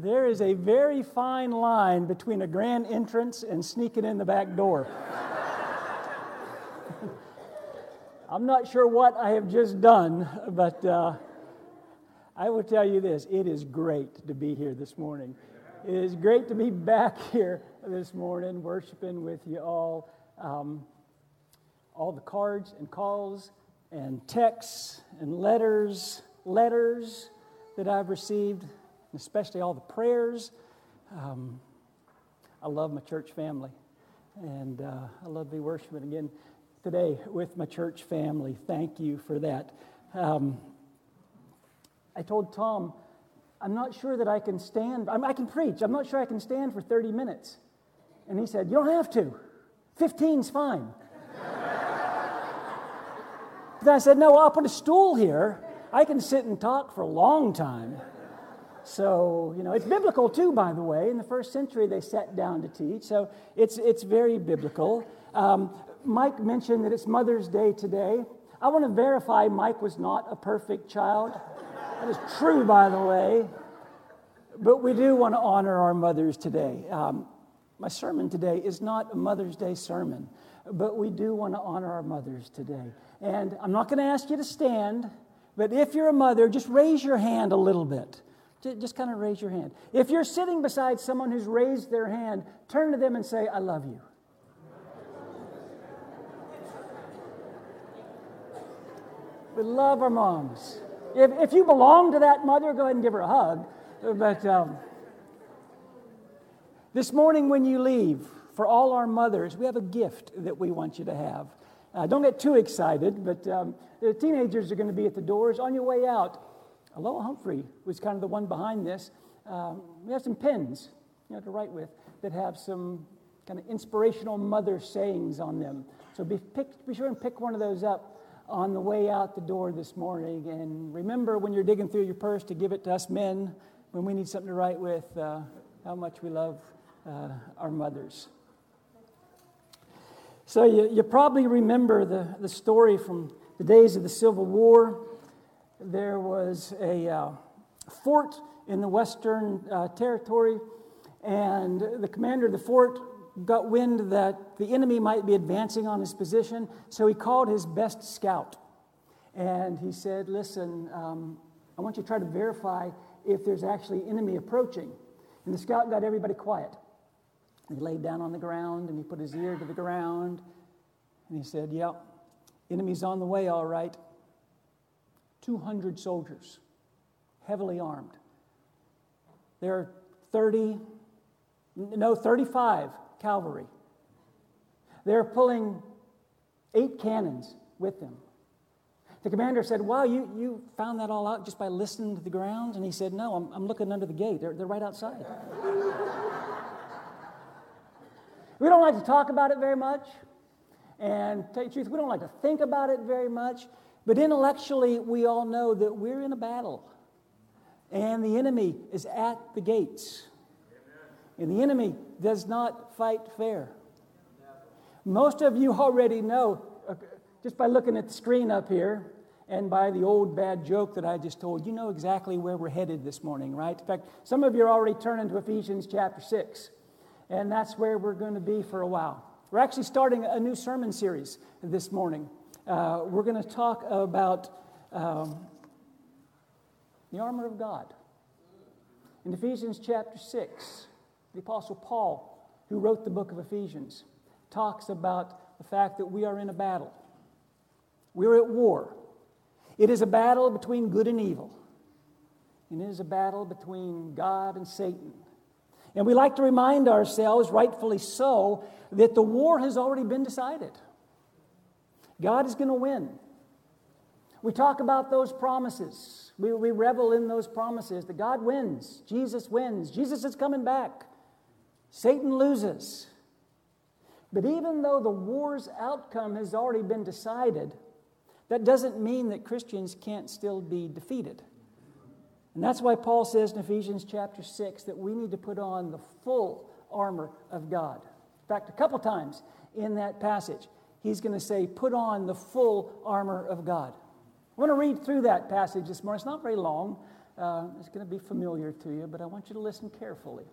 There is a very fine line between a grand entrance and sneaking in the back door. I'm not sure what I have just done, but uh, I will tell you this it is great to be here this morning. It is great to be back here this morning, worshiping with you all. Um, all the cards and calls and texts and letters, letters that I've received especially all the prayers. Um, I love my church family, and uh, I love to be worshiping again today with my church family. Thank you for that. Um, I told Tom, I'm not sure that I can stand, I, I can preach, I'm not sure I can stand for 30 minutes. And he said, You don't have to, 15's fine. then I said, No, I'll put a stool here. I can sit and talk for a long time. So, you know, it's biblical too, by the way. In the first century, they sat down to teach. So it's, it's very biblical. Um, Mike mentioned that it's Mother's Day today. I want to verify Mike was not a perfect child. That is true, by the way. But we do want to honor our mothers today. Um, my sermon today is not a Mother's Day sermon, but we do want to honor our mothers today. And I'm not going to ask you to stand, but if you're a mother, just raise your hand a little bit. Just kind of raise your hand. If you're sitting beside someone who's raised their hand, turn to them and say, I love you. We love our moms. If, if you belong to that mother, go ahead and give her a hug. But um, this morning, when you leave, for all our mothers, we have a gift that we want you to have. Uh, don't get too excited, but um, the teenagers are going to be at the doors. On your way out, Aloha Humphrey was kind of the one behind this. Um, we have some pens you know, to write with that have some kind of inspirational mother sayings on them. So be, pick, be sure and pick one of those up on the way out the door this morning. And remember when you're digging through your purse to give it to us men when we need something to write with, uh, how much we love uh, our mothers. So you, you probably remember the, the story from the days of the Civil War there was a uh, fort in the Western uh, Territory, and the commander of the fort got wind that the enemy might be advancing on his position, so he called his best scout. And he said, Listen, um, I want you to try to verify if there's actually enemy approaching. And the scout got everybody quiet. He laid down on the ground and he put his ear to the ground and he said, Yep, enemy's on the way, all right. 200 soldiers, heavily armed. There are 30, no, 35 cavalry. They're pulling eight cannons with them. The commander said, Wow, you, you found that all out just by listening to the ground? And he said, No, I'm, I'm looking under the gate. They're, they're right outside. we don't like to talk about it very much. And tell you the truth, we don't like to think about it very much. But intellectually, we all know that we're in a battle. And the enemy is at the gates. And the enemy does not fight fair. Most of you already know, uh, just by looking at the screen up here and by the old bad joke that I just told, you know exactly where we're headed this morning, right? In fact, some of you are already turning to Ephesians chapter 6. And that's where we're going to be for a while. We're actually starting a new sermon series this morning uh, we're going to talk about um, the armor of God. In Ephesians chapter 6, the Apostle Paul, who wrote the book of Ephesians, talks about the fact that we are in a battle. We're at war. It is a battle between good and evil, and it is a battle between God and Satan. And we like to remind ourselves, rightfully so, that the war has already been decided. God is going to win. We talk about those promises. We, we revel in those promises that God wins. Jesus wins. Jesus is coming back. Satan loses. But even though the war's outcome has already been decided, that doesn't mean that Christians can't still be defeated. And that's why Paul says in Ephesians chapter 6 that we need to put on the full armor of God. In fact, a couple times in that passage, he's going to say, Put on the full armor of God. I want to read through that passage this morning. It's not very long, uh, is going to be familiar to you, but I want you to listen carefully.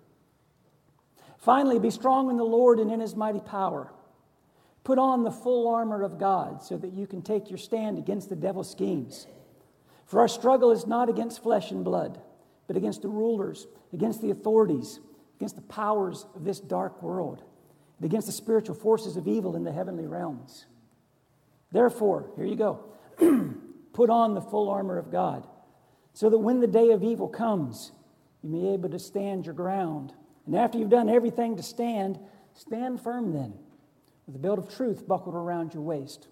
Finally, be strong in the Lord and in his mighty power. Put on the full armor of God so that you can take your stand against the devil's schemes. For our struggle is not against flesh and blood, but against the rulers, against the authorities, against the powers of this dark world, against the spiritual forces of evil in the heavenly realms. Therefore, here you go put on the full armor of God, so that when the day of evil comes, you may be able to stand your ground. And after you've done everything to stand, stand firm then, with the belt of truth buckled around your waist,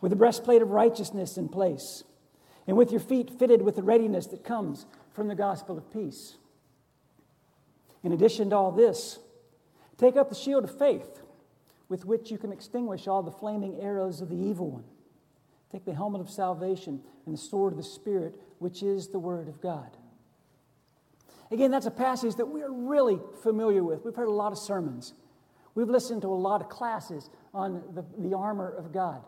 with the breastplate of righteousness in place, and with your feet fitted with the readiness that comes from the gospel of peace. In addition to all this, take up the shield of faith with which you can extinguish all the flaming arrows of the evil one. Take the helmet of salvation and the sword of the Spirit, which is the Word of God. Again, that's a passage that we are really familiar with. We've heard a lot of sermons, we've listened to a lot of classes on the, the armor of God.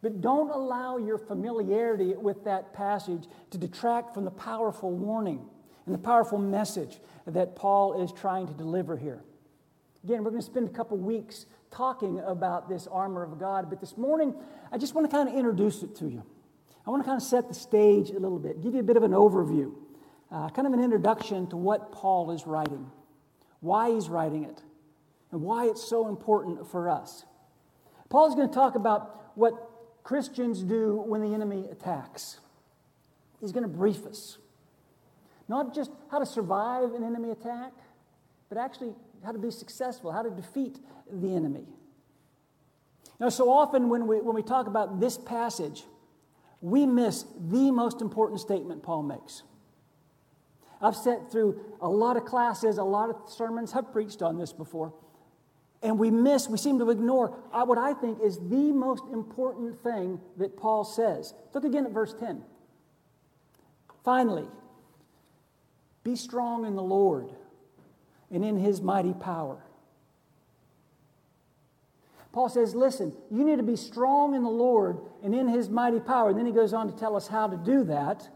But don't allow your familiarity with that passage to detract from the powerful warning and the powerful message that Paul is trying to deliver here. Again, we're going to spend a couple weeks talking about this armor of God, but this morning I just want to kind of introduce it to you. I want to kind of set the stage a little bit, give you a bit of an overview, uh, kind of an introduction to what Paul is writing, why he's writing it, and why it's so important for us. Paul's going to talk about what Christians do when the enemy attacks. He's going to brief us. Not just how to survive an enemy attack, but actually how to be successful, how to defeat the enemy. Now, so often when we, when we talk about this passage, we miss the most important statement Paul makes. I've sat through a lot of classes, a lot of sermons, I've preached on this before, and we miss, we seem to ignore uh, what I think is the most important thing that Paul says. Look again at verse 10. Finally, be strong in the Lord and in his mighty power. Paul says, Listen, you need to be strong in the Lord and in his mighty power. And then he goes on to tell us how to do that.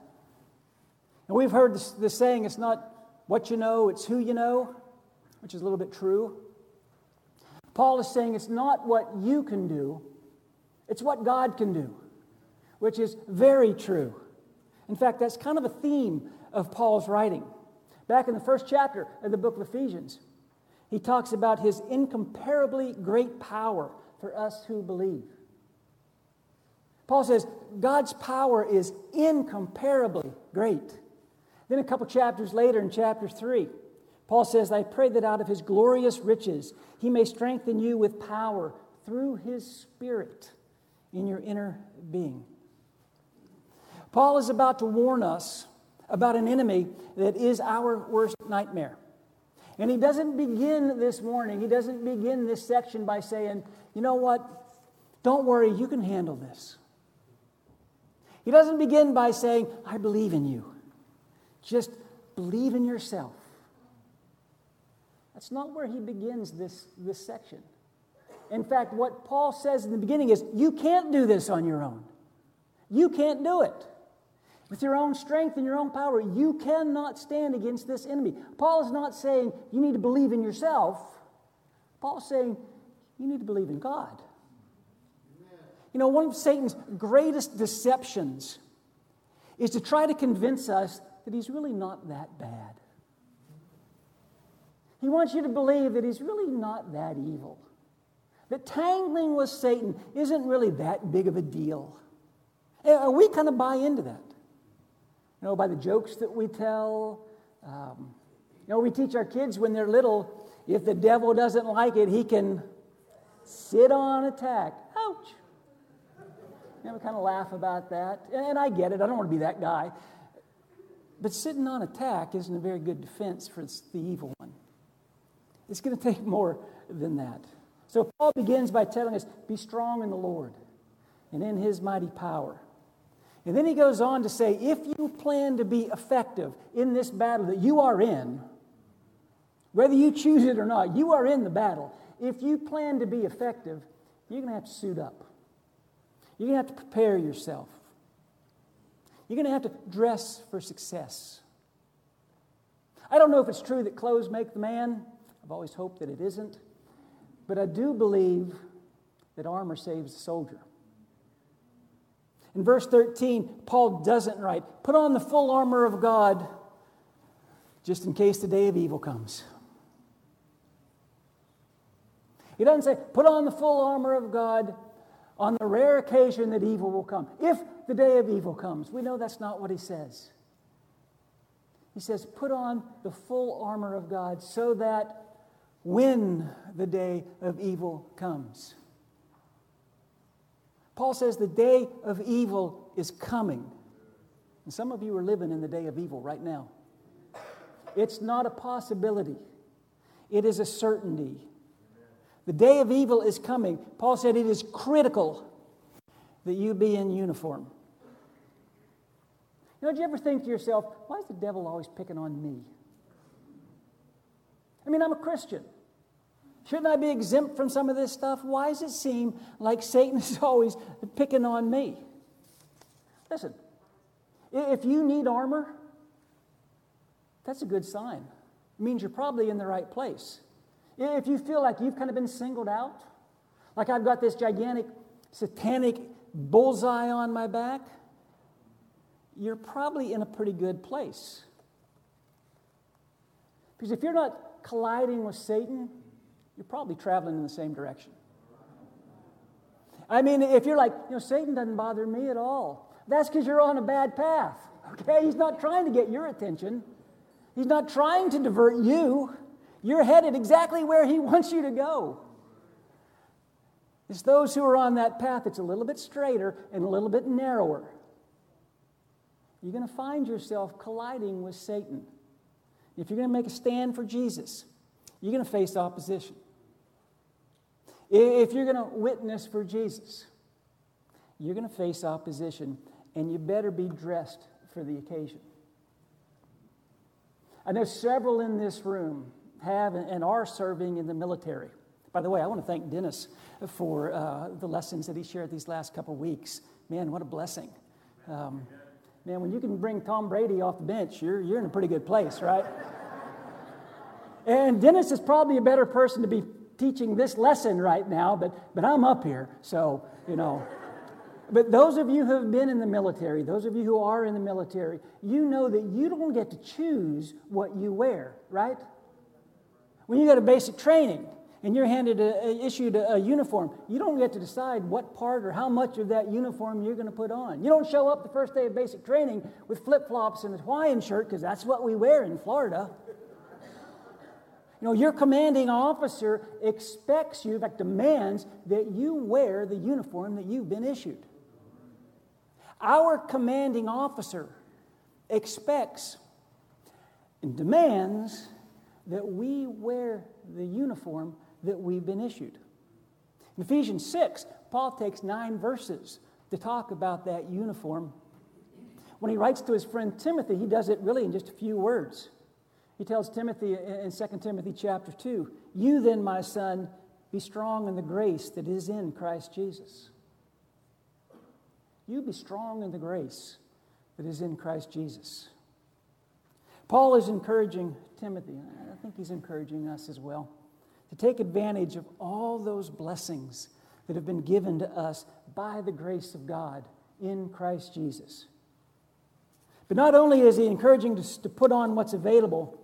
And we've heard this, saying, it's not what you know, it's who you know, which is a little bit true. Paul is saying it's not what you can do, it's what God can do, which is very true. In fact, that's kind of a theme of Paul's writing. Back in the first chapter of the book of Ephesians, he talks about his incomparably great power for us who believe. Paul says God's power is incomparably great. Then, a couple chapters later, in chapter 3, Paul says, I pray that out of his glorious riches he may strengthen you with power through his Spirit in your inner being. Paul is about to warn us about an enemy that is our worst nightmare. And he doesn't begin this morning, he doesn't begin this section by saying, you know what? Don't worry, you can handle this. He doesn't begin by saying, I believe in you. Just believe in yourself. That's not where he begins this, this section. In fact, what Paul says in the beginning is, You can't do this on your own. You can't do it. With your own strength and your own power, you cannot stand against this enemy. Paul is not saying you need to believe in yourself. Paul's saying you need to believe in God. You know, one of Satan's greatest deceptions is to try to convince us that he's really not that bad. He wants you to believe that he's really not that evil. That tangling with Satan isn't really that big of a deal. And we kind of buy into that you know, by the jokes that we tell. Um, you know, we teach our kids when they're little if the devil doesn't like it, he can sit on attack. Ouch. You know, we kind of laugh about that. And I get it, I don't want to be that guy. But sitting on attack isn't a very good defense for the evil one. It's going to take more than that. So Paul begins by telling us be strong in the Lord and in his mighty power. And then he goes on to say if you plan to be effective in this battle that you are in, whether you choose it or not, you are in the battle. If you plan to be effective, you're going to have to suit up. You're going to have to prepare yourself. You're going to have to dress for success. I don't know if it's true that clothes make the man. I've always hoped that it isn't. But I do believe that armor saves the soldier. In verse 13, Paul doesn't write, Put on the full armor of God just in case the day of evil comes. He doesn't say, Put on the full armor of God on the rare occasion that evil will come. If the day of evil comes. We know that's not what he says. He says, Put on the full armor of God so that when the day of evil comes. Paul says the day of evil is coming. And some of you are living in the day of evil right now. It's not a possibility, it is a certainty. The day of evil is coming. Paul said it is critical that you be in uniform. You know, did you ever think to yourself, why is the devil always picking on me? I mean, I'm a Christian. Shouldn't I be exempt from some of this stuff? Why does it seem like Satan is always picking on me? Listen, if you need armor, that's a good sign. It means you're probably in the right place. If you feel like you've kind of been singled out, like I've got this gigantic satanic bullseye on my back, you're probably in a pretty good place. Because if you're not colliding with Satan, you're probably traveling in the same direction. I mean, if you're like, you know, Satan doesn't bother me at all, that's because you're on a bad path. Okay? He's not trying to get your attention, he's not trying to divert you. You're headed exactly where he wants you to go. It's those who are on that path that's a little bit straighter and a little bit narrower. You're going to find yourself colliding with Satan. If you're going to make a stand for Jesus, you're going to face opposition. If you're going to witness for Jesus, you're going to face opposition, and you better be dressed for the occasion. I know several in this room have and are serving in the military. By the way, I want to thank Dennis for uh, the lessons that he shared these last couple weeks. Man, what a blessing. Um, man, when you can bring Tom Brady off the bench, you're, you're in a pretty good place, right? and Dennis is probably a better person to be teaching this lesson right now, but, but I'm up here, so, you know. But those of you who have been in the military, those of you who are in the military, you know that you don't get to choose what you wear, right? When you go to basic training and you're handed a, issued a, a uniform, you don't get to decide what part or how much of that uniform you're going to put on. You don't show up the first day of basic training with flip flops and a Hawaiian shirt because that's what we wear in Florida. You know, your commanding officer expects you, in fact, demands that you wear the uniform that you've been issued. Our commanding officer expects and demands that we wear the uniform that we've been issued. In Ephesians 6, Paul takes nine verses to talk about that uniform. When he writes to his friend Timothy, he does it really in just a few words. He tells Timothy in 2 Timothy chapter 2, You then, my son, be strong in the grace that is in Christ Jesus. You be strong in the grace that is in Christ Jesus. Paul is encouraging Timothy, and I think he's encouraging us as well, to take advantage of all those blessings that have been given to us by the grace of God in Christ Jesus. But not only is he encouraging us to put on what's available,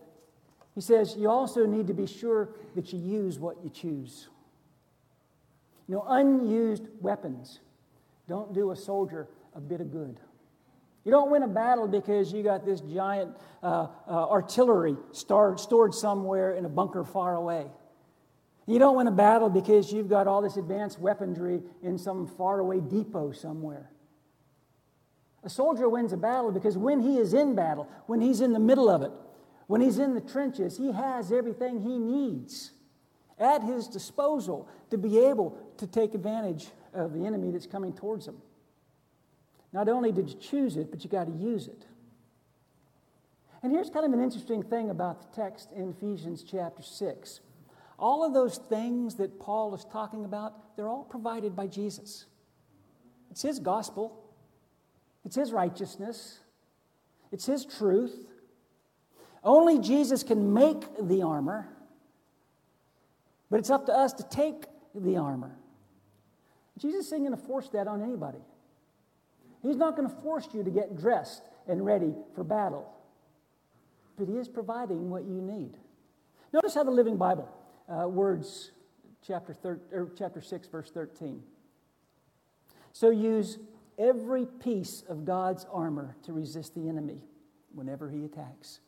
he says, You also need to be sure that you use what you choose. You know, unused weapons don't do a soldier a bit of good. You don't win a battle because you got this giant uh, uh, artillery stored, stored somewhere in a bunker far away. You don't win a battle because you've got all this advanced weaponry in some faraway depot somewhere. A soldier wins a battle because when he is in battle, when he's in the middle of it, when he's in the trenches, he has everything he needs at his disposal to be able to take advantage of the enemy that's coming towards him. Not only did you choose it, but you got to use it. And here's kind of an interesting thing about the text in Ephesians chapter 6. All of those things that Paul is talking about, they're all provided by Jesus. It's his gospel. it's His righteousness, it's His truth. Only Jesus can make the armor, but it's up to us to take the armor. Jesus isn't going to force that on anybody. He's not going to force you to get dressed and ready for battle, but He is providing what you need. Notice how the Living Bible uh, words chapter, thir- or chapter 6, verse 13. So use every piece of God's armor to resist the enemy whenever he attacks.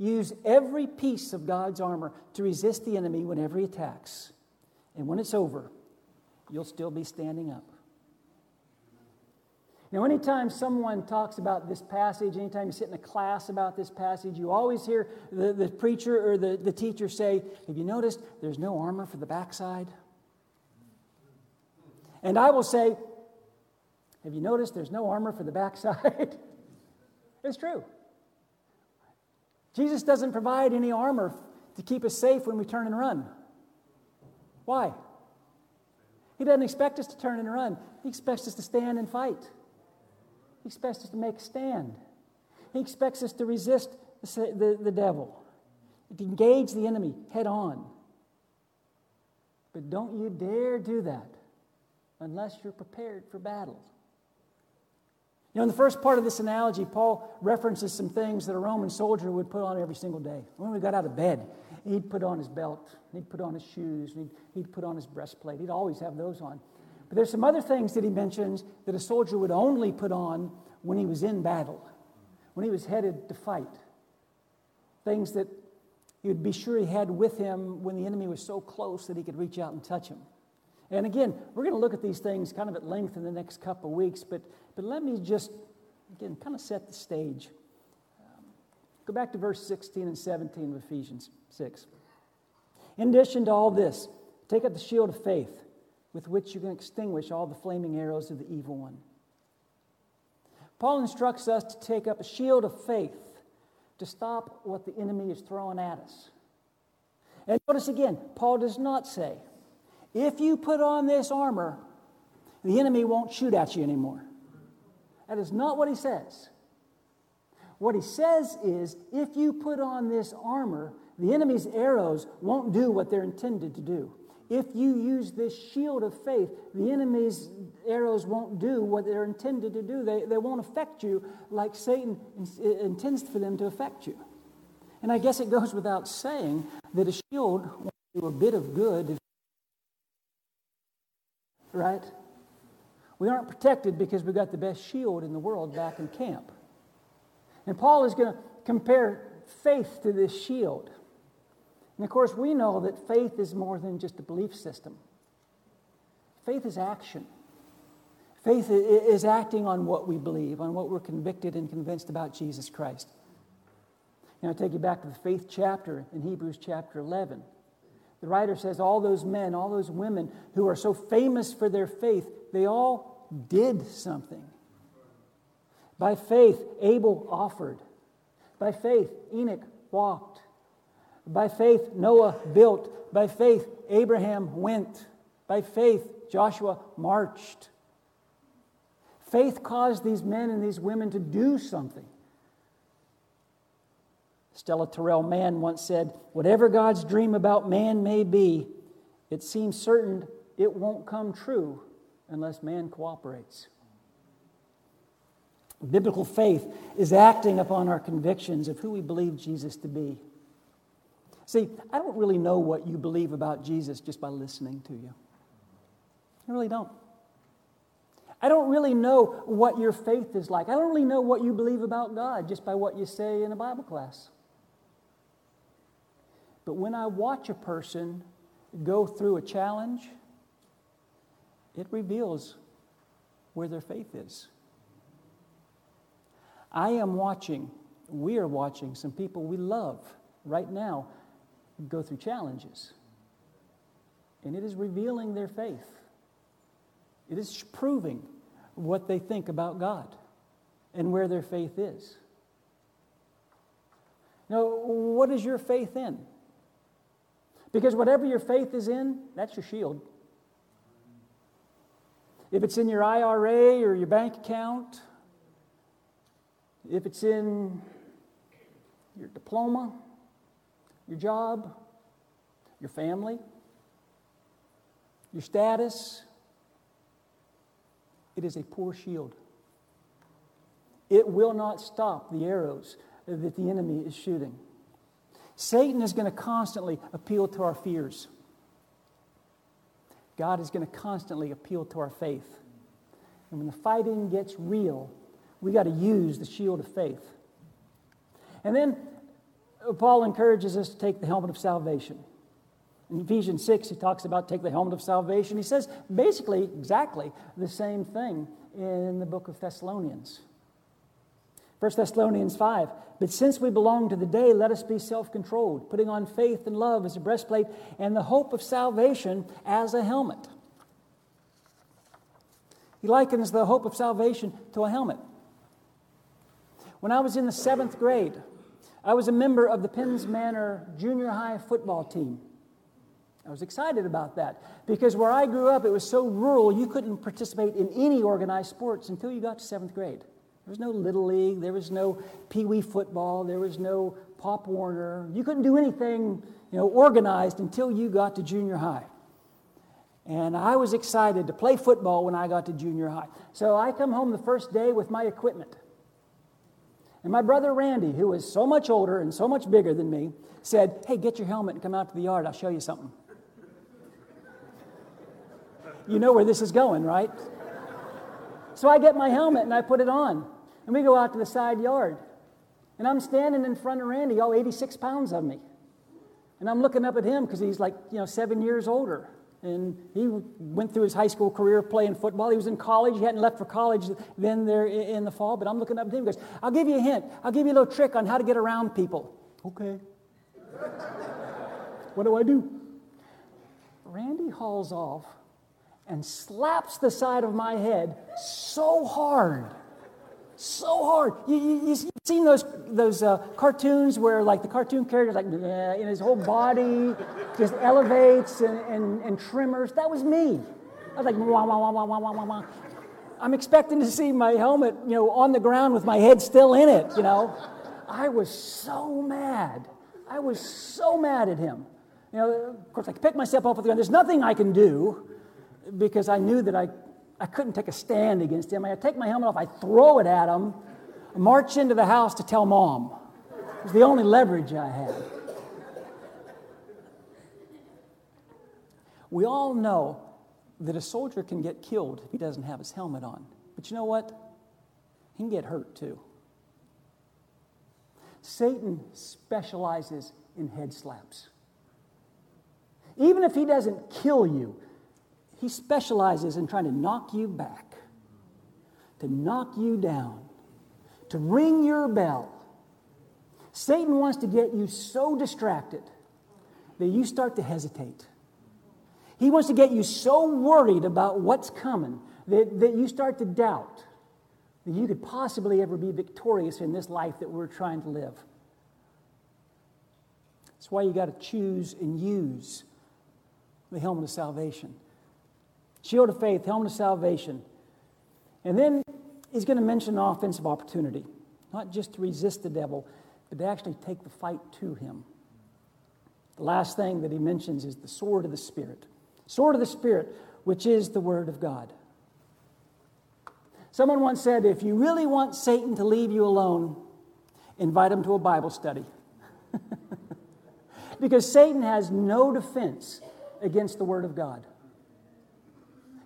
Use every piece of God's armor to resist the enemy whenever he attacks. And when it's over, you'll still be standing up. Now, anytime someone talks about this passage, anytime you sit in a class about this passage, you always hear the, the preacher or the, the teacher say, Have you noticed there's no armor for the backside? And I will say, Have you noticed there's no armor for the backside? it's true. Jesus doesn't provide any armor to keep us safe when we turn and run. Why? He doesn't expect us to turn and run, He expects us to stand and fight. He expects us to make a stand. He expects us to resist the, the, the devil, to engage the enemy head on. But don't you dare do that unless you're prepared for battle. You know, in the first part of this analogy, Paul references some things that a Roman soldier would put on every single day. When we got out of bed, he'd put on his belt, he'd put on his shoes, he'd, he'd put on his breastplate. He'd always have those on. But there's some other things that he mentions that a soldier would only put on when he was in battle, when he was headed to fight. Things that he would be sure he had with him when the enemy was so close that he could reach out and touch him. And again, we're going to look at these things kind of at length in the next couple of weeks, but, but let me just, again, kind of set the stage. Um, go back to verse 16 and 17 of Ephesians 6. In addition to all this, take up the shield of faith with which you can extinguish all the flaming arrows of the evil one. Paul instructs us to take up a shield of faith to stop what the enemy is throwing at us. And notice again, Paul does not say, if you put on this armor, the enemy won't shoot at you anymore. That is not what he says. What he says is, if you put on this armor, the enemy's arrows won't do what they're intended to do. If you use this shield of faith, the enemy's arrows won't do what they're intended to do. They, they won't affect you like Satan intends for them to affect you. And I guess it goes without saying that a shield won't do a bit of good. Right? We aren't protected because we've got the best shield in the world back in camp. And Paul is going to compare faith to this shield. And of course, we know that faith is more than just a belief system, faith is action. Faith is acting on what we believe, on what we're convicted and convinced about Jesus Christ. Now, I take you back to the faith chapter in Hebrews chapter 11. The writer says all those men, all those women who are so famous for their faith, they all did something. By faith, Abel offered. By faith, Enoch walked. By faith, Noah built. By faith, Abraham went. By faith, Joshua marched. Faith caused these men and these women to do something. Stella Terrill Mann once said, Whatever God's dream about man may be, it seems certain it won't come true unless man cooperates. Biblical faith is acting upon our convictions of who we believe Jesus to be. See, I don't really know what you believe about Jesus just by listening to you. I really don't. I don't really know what your faith is like. I don't really know what you believe about God just by what you say in a Bible class. But when I watch a person go through a challenge, it reveals where their faith is. I am watching, we are watching some people we love right now go through challenges. And it is revealing their faith. It is proving what they think about God and where their faith is. Now, what is your faith in? Because whatever your faith is in, that's your shield. If it's in your IRA or your bank account, if it's in your diploma, your job, your family, your status, it is a poor shield. It will not stop the arrows that the enemy is shooting. Satan is going to constantly appeal to our fears. God is going to constantly appeal to our faith. And when the fighting gets real, we got to use the shield of faith. And then uh, Paul encourages us to take the helmet of salvation. In Ephesians 6, he talks about take the helmet of salvation. He says basically exactly the same thing in the book of Thessalonians. 1 Thessalonians 5. But since we belong to the day, let us be self controlled, putting on faith and love as a breastplate and the hope of salvation as a helmet. He likens the hope of salvation to a helmet. When I was in the seventh grade, I was a member of the Penns Manor junior high football team. I was excited about that because where I grew up, it was so rural, you couldn't participate in any organized sports until you got to seventh grade. There was no Little League, there was no Pee Wee football, there was no Pop Warner. You couldn't do anything you know, organized until you got to junior high. And I was excited to play football when I got to junior high. So I come home the first day with my equipment. And my brother Randy, who was so much older and so much bigger than me, said, Hey, get your helmet and come out to the yard. I'll show you something. you know where this is going, right? So I get my helmet and I put it on. And we go out to the side yard. And I'm standing in front of Randy, all 86 pounds of me. And I'm looking up at him because he's like, you know, seven years older. And he went through his high school career playing football. He was in college. He hadn't left for college then there in the fall. But I'm looking up at him. He goes, I'll give you a hint. I'll give you a little trick on how to get around people. Okay. what do I do? Randy hauls off and slaps the side of my head so hard so hard. You, you, you've seen those, those uh, cartoons where, like, the cartoon character, like, in his whole body just elevates and, and, and tremors. That was me. I was like, wah, wah, wah, wah, wah, wah. I'm expecting to see my helmet, you know, on the ground with my head still in it, you know. I was so mad. I was so mad at him. You know, of course, I picked myself up with the ground. There's nothing I can do because I knew that I I couldn't take a stand against him. I take my helmet off, I throw it at him, march into the house to tell mom. It was the only leverage I had. We all know that a soldier can get killed if he doesn't have his helmet on. But you know what? He can get hurt too. Satan specializes in head slaps. Even if he doesn't kill you, he specializes in trying to knock you back, to knock you down, to ring your bell. Satan wants to get you so distracted that you start to hesitate. He wants to get you so worried about what's coming that, that you start to doubt that you could possibly ever be victorious in this life that we're trying to live. That's why you got to choose and use the helmet of salvation. Shield of faith, helmet of salvation. And then he's going to mention offensive opportunity, not just to resist the devil, but to actually take the fight to him. The last thing that he mentions is the sword of the Spirit. Sword of the Spirit, which is the Word of God. Someone once said if you really want Satan to leave you alone, invite him to a Bible study. because Satan has no defense against the Word of God.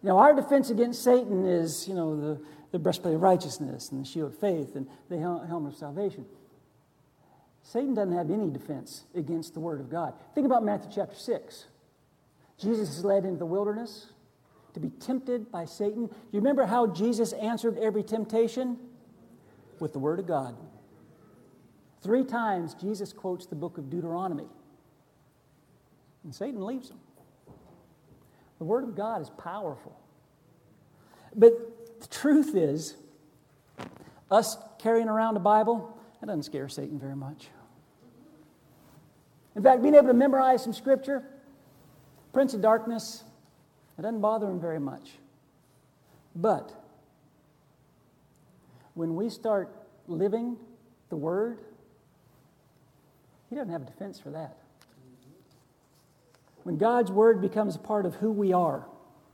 You know, our defense against Satan is, you know, the, the breastplate of righteousness and the shield of faith and the helmet of salvation. Satan doesn't have any defense against the Word of God. Think about Matthew chapter 6. Jesus is led into the wilderness to be tempted by Satan. Do you remember how Jesus answered every temptation? With the Word of God. Three times Jesus quotes the book of Deuteronomy. And Satan leaves him. The Word of God is powerful. But the truth is, us carrying around a Bible, that doesn't scare Satan very much. In fact, being able to memorize some scripture, Prince of Darkness, it doesn't bother him very much. But when we start living the Word, He doesn't have a defense for that. When God's Word becomes part of who we are,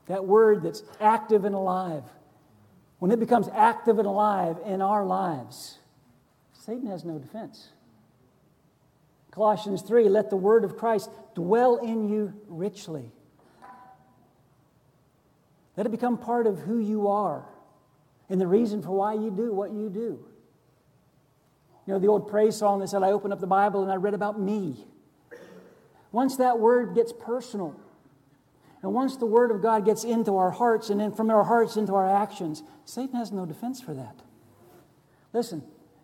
that Word that's active and alive, when it becomes active and alive in our lives, Satan has no defense. Colossians 3 let the word of Christ dwell in you richly. Let it become part of who you are and the reason for why you do what you do. You know, the old praise song that said, I opened up the Bible and I read about me. Once that word gets personal, and once the word of God gets into our hearts and then from our hearts into our actions, Satan has no defense for that. Listen,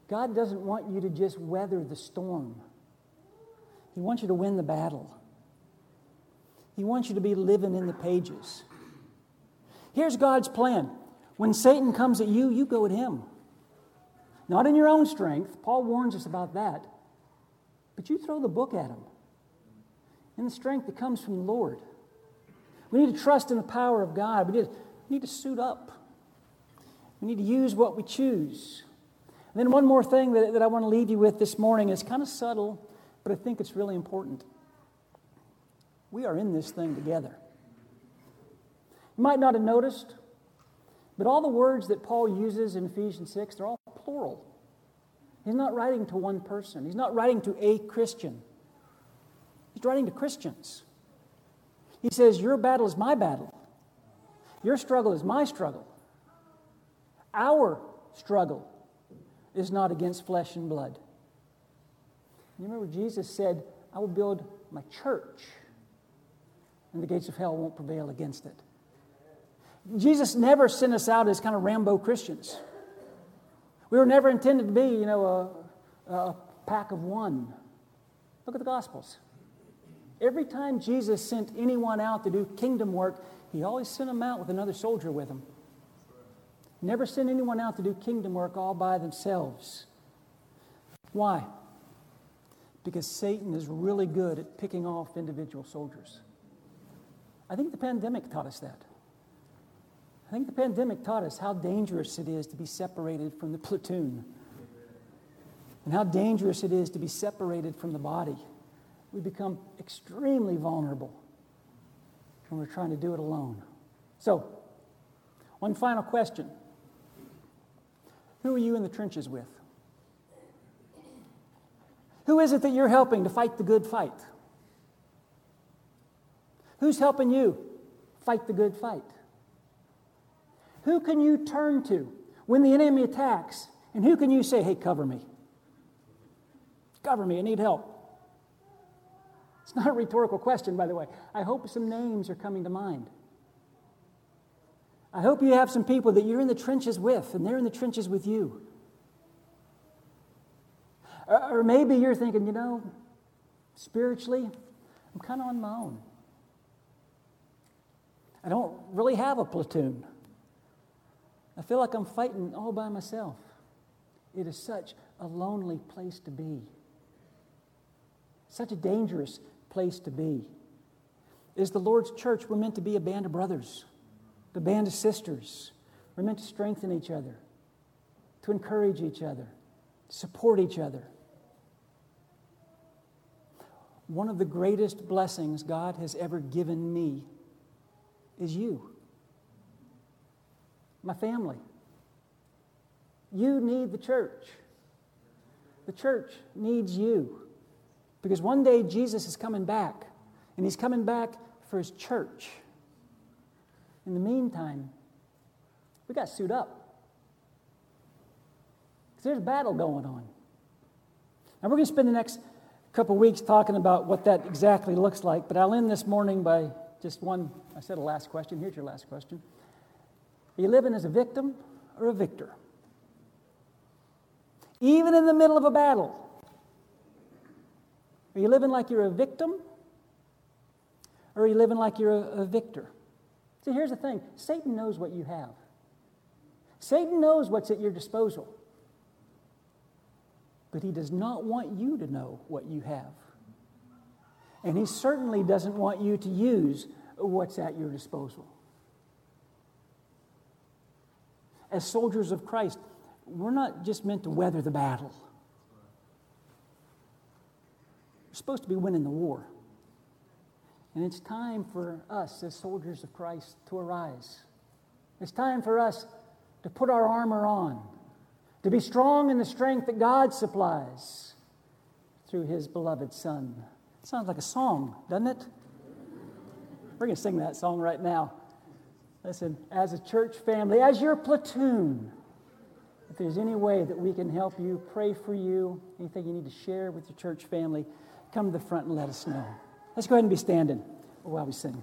God doesn't want you to just weather the storm. He wants you to win the battle. He wants you to be living in the pages. Here's God's plan. When Satan comes at you, you go at him. Not in your own strength. Paul warns us about that. But you throw the book at him in the strength that comes from the Lord. We need to trust in the power of God. We need, we need to suit up. We need to use what we choose. And then, one more thing that, that I want to leave you with this morning is kind of subtle, but I think it's really important. We are in this thing together. You might not have noticed, but all the words that Paul uses in Ephesians 6, they're all plural. He's not writing to one person, he's not writing to a Christian, he's writing to Christians. He says, Your battle is my battle, your struggle is my struggle. Our struggle is not against flesh and blood. You remember Jesus said, I will build my church, and the gates of hell won't prevail against it. Jesus never sent us out as kind of Rambo Christians. We were never intended to be, you know, a, a pack of one. Look at the Gospels. Every time Jesus sent anyone out to do kingdom work, he always sent them out with another soldier with him. Never sent anyone out to do kingdom work all by themselves. Why? Because Satan is really good at picking off individual soldiers. I think the pandemic taught us that. I think the pandemic taught us how dangerous it is to be separated from the platoon and how dangerous it is to be separated from the body. We become extremely vulnerable when we're trying to do it alone. So, one final question Who are you in the trenches with? Who is it that you're helping to fight the good fight? Who's helping you fight the good fight? Who can you turn to when the enemy attacks? And who can you say, hey, cover me? Cover me, I need help. Not a rhetorical question, by the way. I hope some names are coming to mind. I hope you have some people that you're in the trenches with, and they're in the trenches with you. Or, maybe you're thinking, you know, spiritually, I'm kind of on my own. I don't really have a platoon. I feel like I'm fighting all by myself. It is such a lonely place to be, such a dangerous place to be. Is the Lord's church, we're meant to be a band of brothers, a band of sisters. We're meant to strengthen each other, to encourage each other, support each other. One of the greatest blessings God has ever given me is you my family. You need the church. The church needs you. Because one day Jesus is coming back, and he's coming back for his church. In the meantime, we got to suit up. Because there's a battle going on. Now, we're going to spend the next couple weeks talking about what that exactly looks like, but I'll end this morning by just one. I said a last question. Here's your last question. Are you living as a victim or a victor? Even in the middle of a battle, are you living like you're a victim or are you living like you're a, a victor? See, here's the thing Satan knows what you have, Satan knows what's at your disposal. But he does not want you to know what you have. And he certainly doesn't want you to use what's at your disposal. as soldiers of Christ, we're not just meant to weather the battle. We're supposed to be winning the war. And it's time for us as soldiers of Christ to arise. It's time for us to put our armor on, to be strong in the strength that God supplies through his beloved Son. It sounds like a song, doesn't it? We're going to sing that song right now. Listen, as a church family, as your platoon, if there's any way that we can help you, pray for you, anything you need to share with your church family, come to the front and let us know. Let's go ahead and be standing while we sing.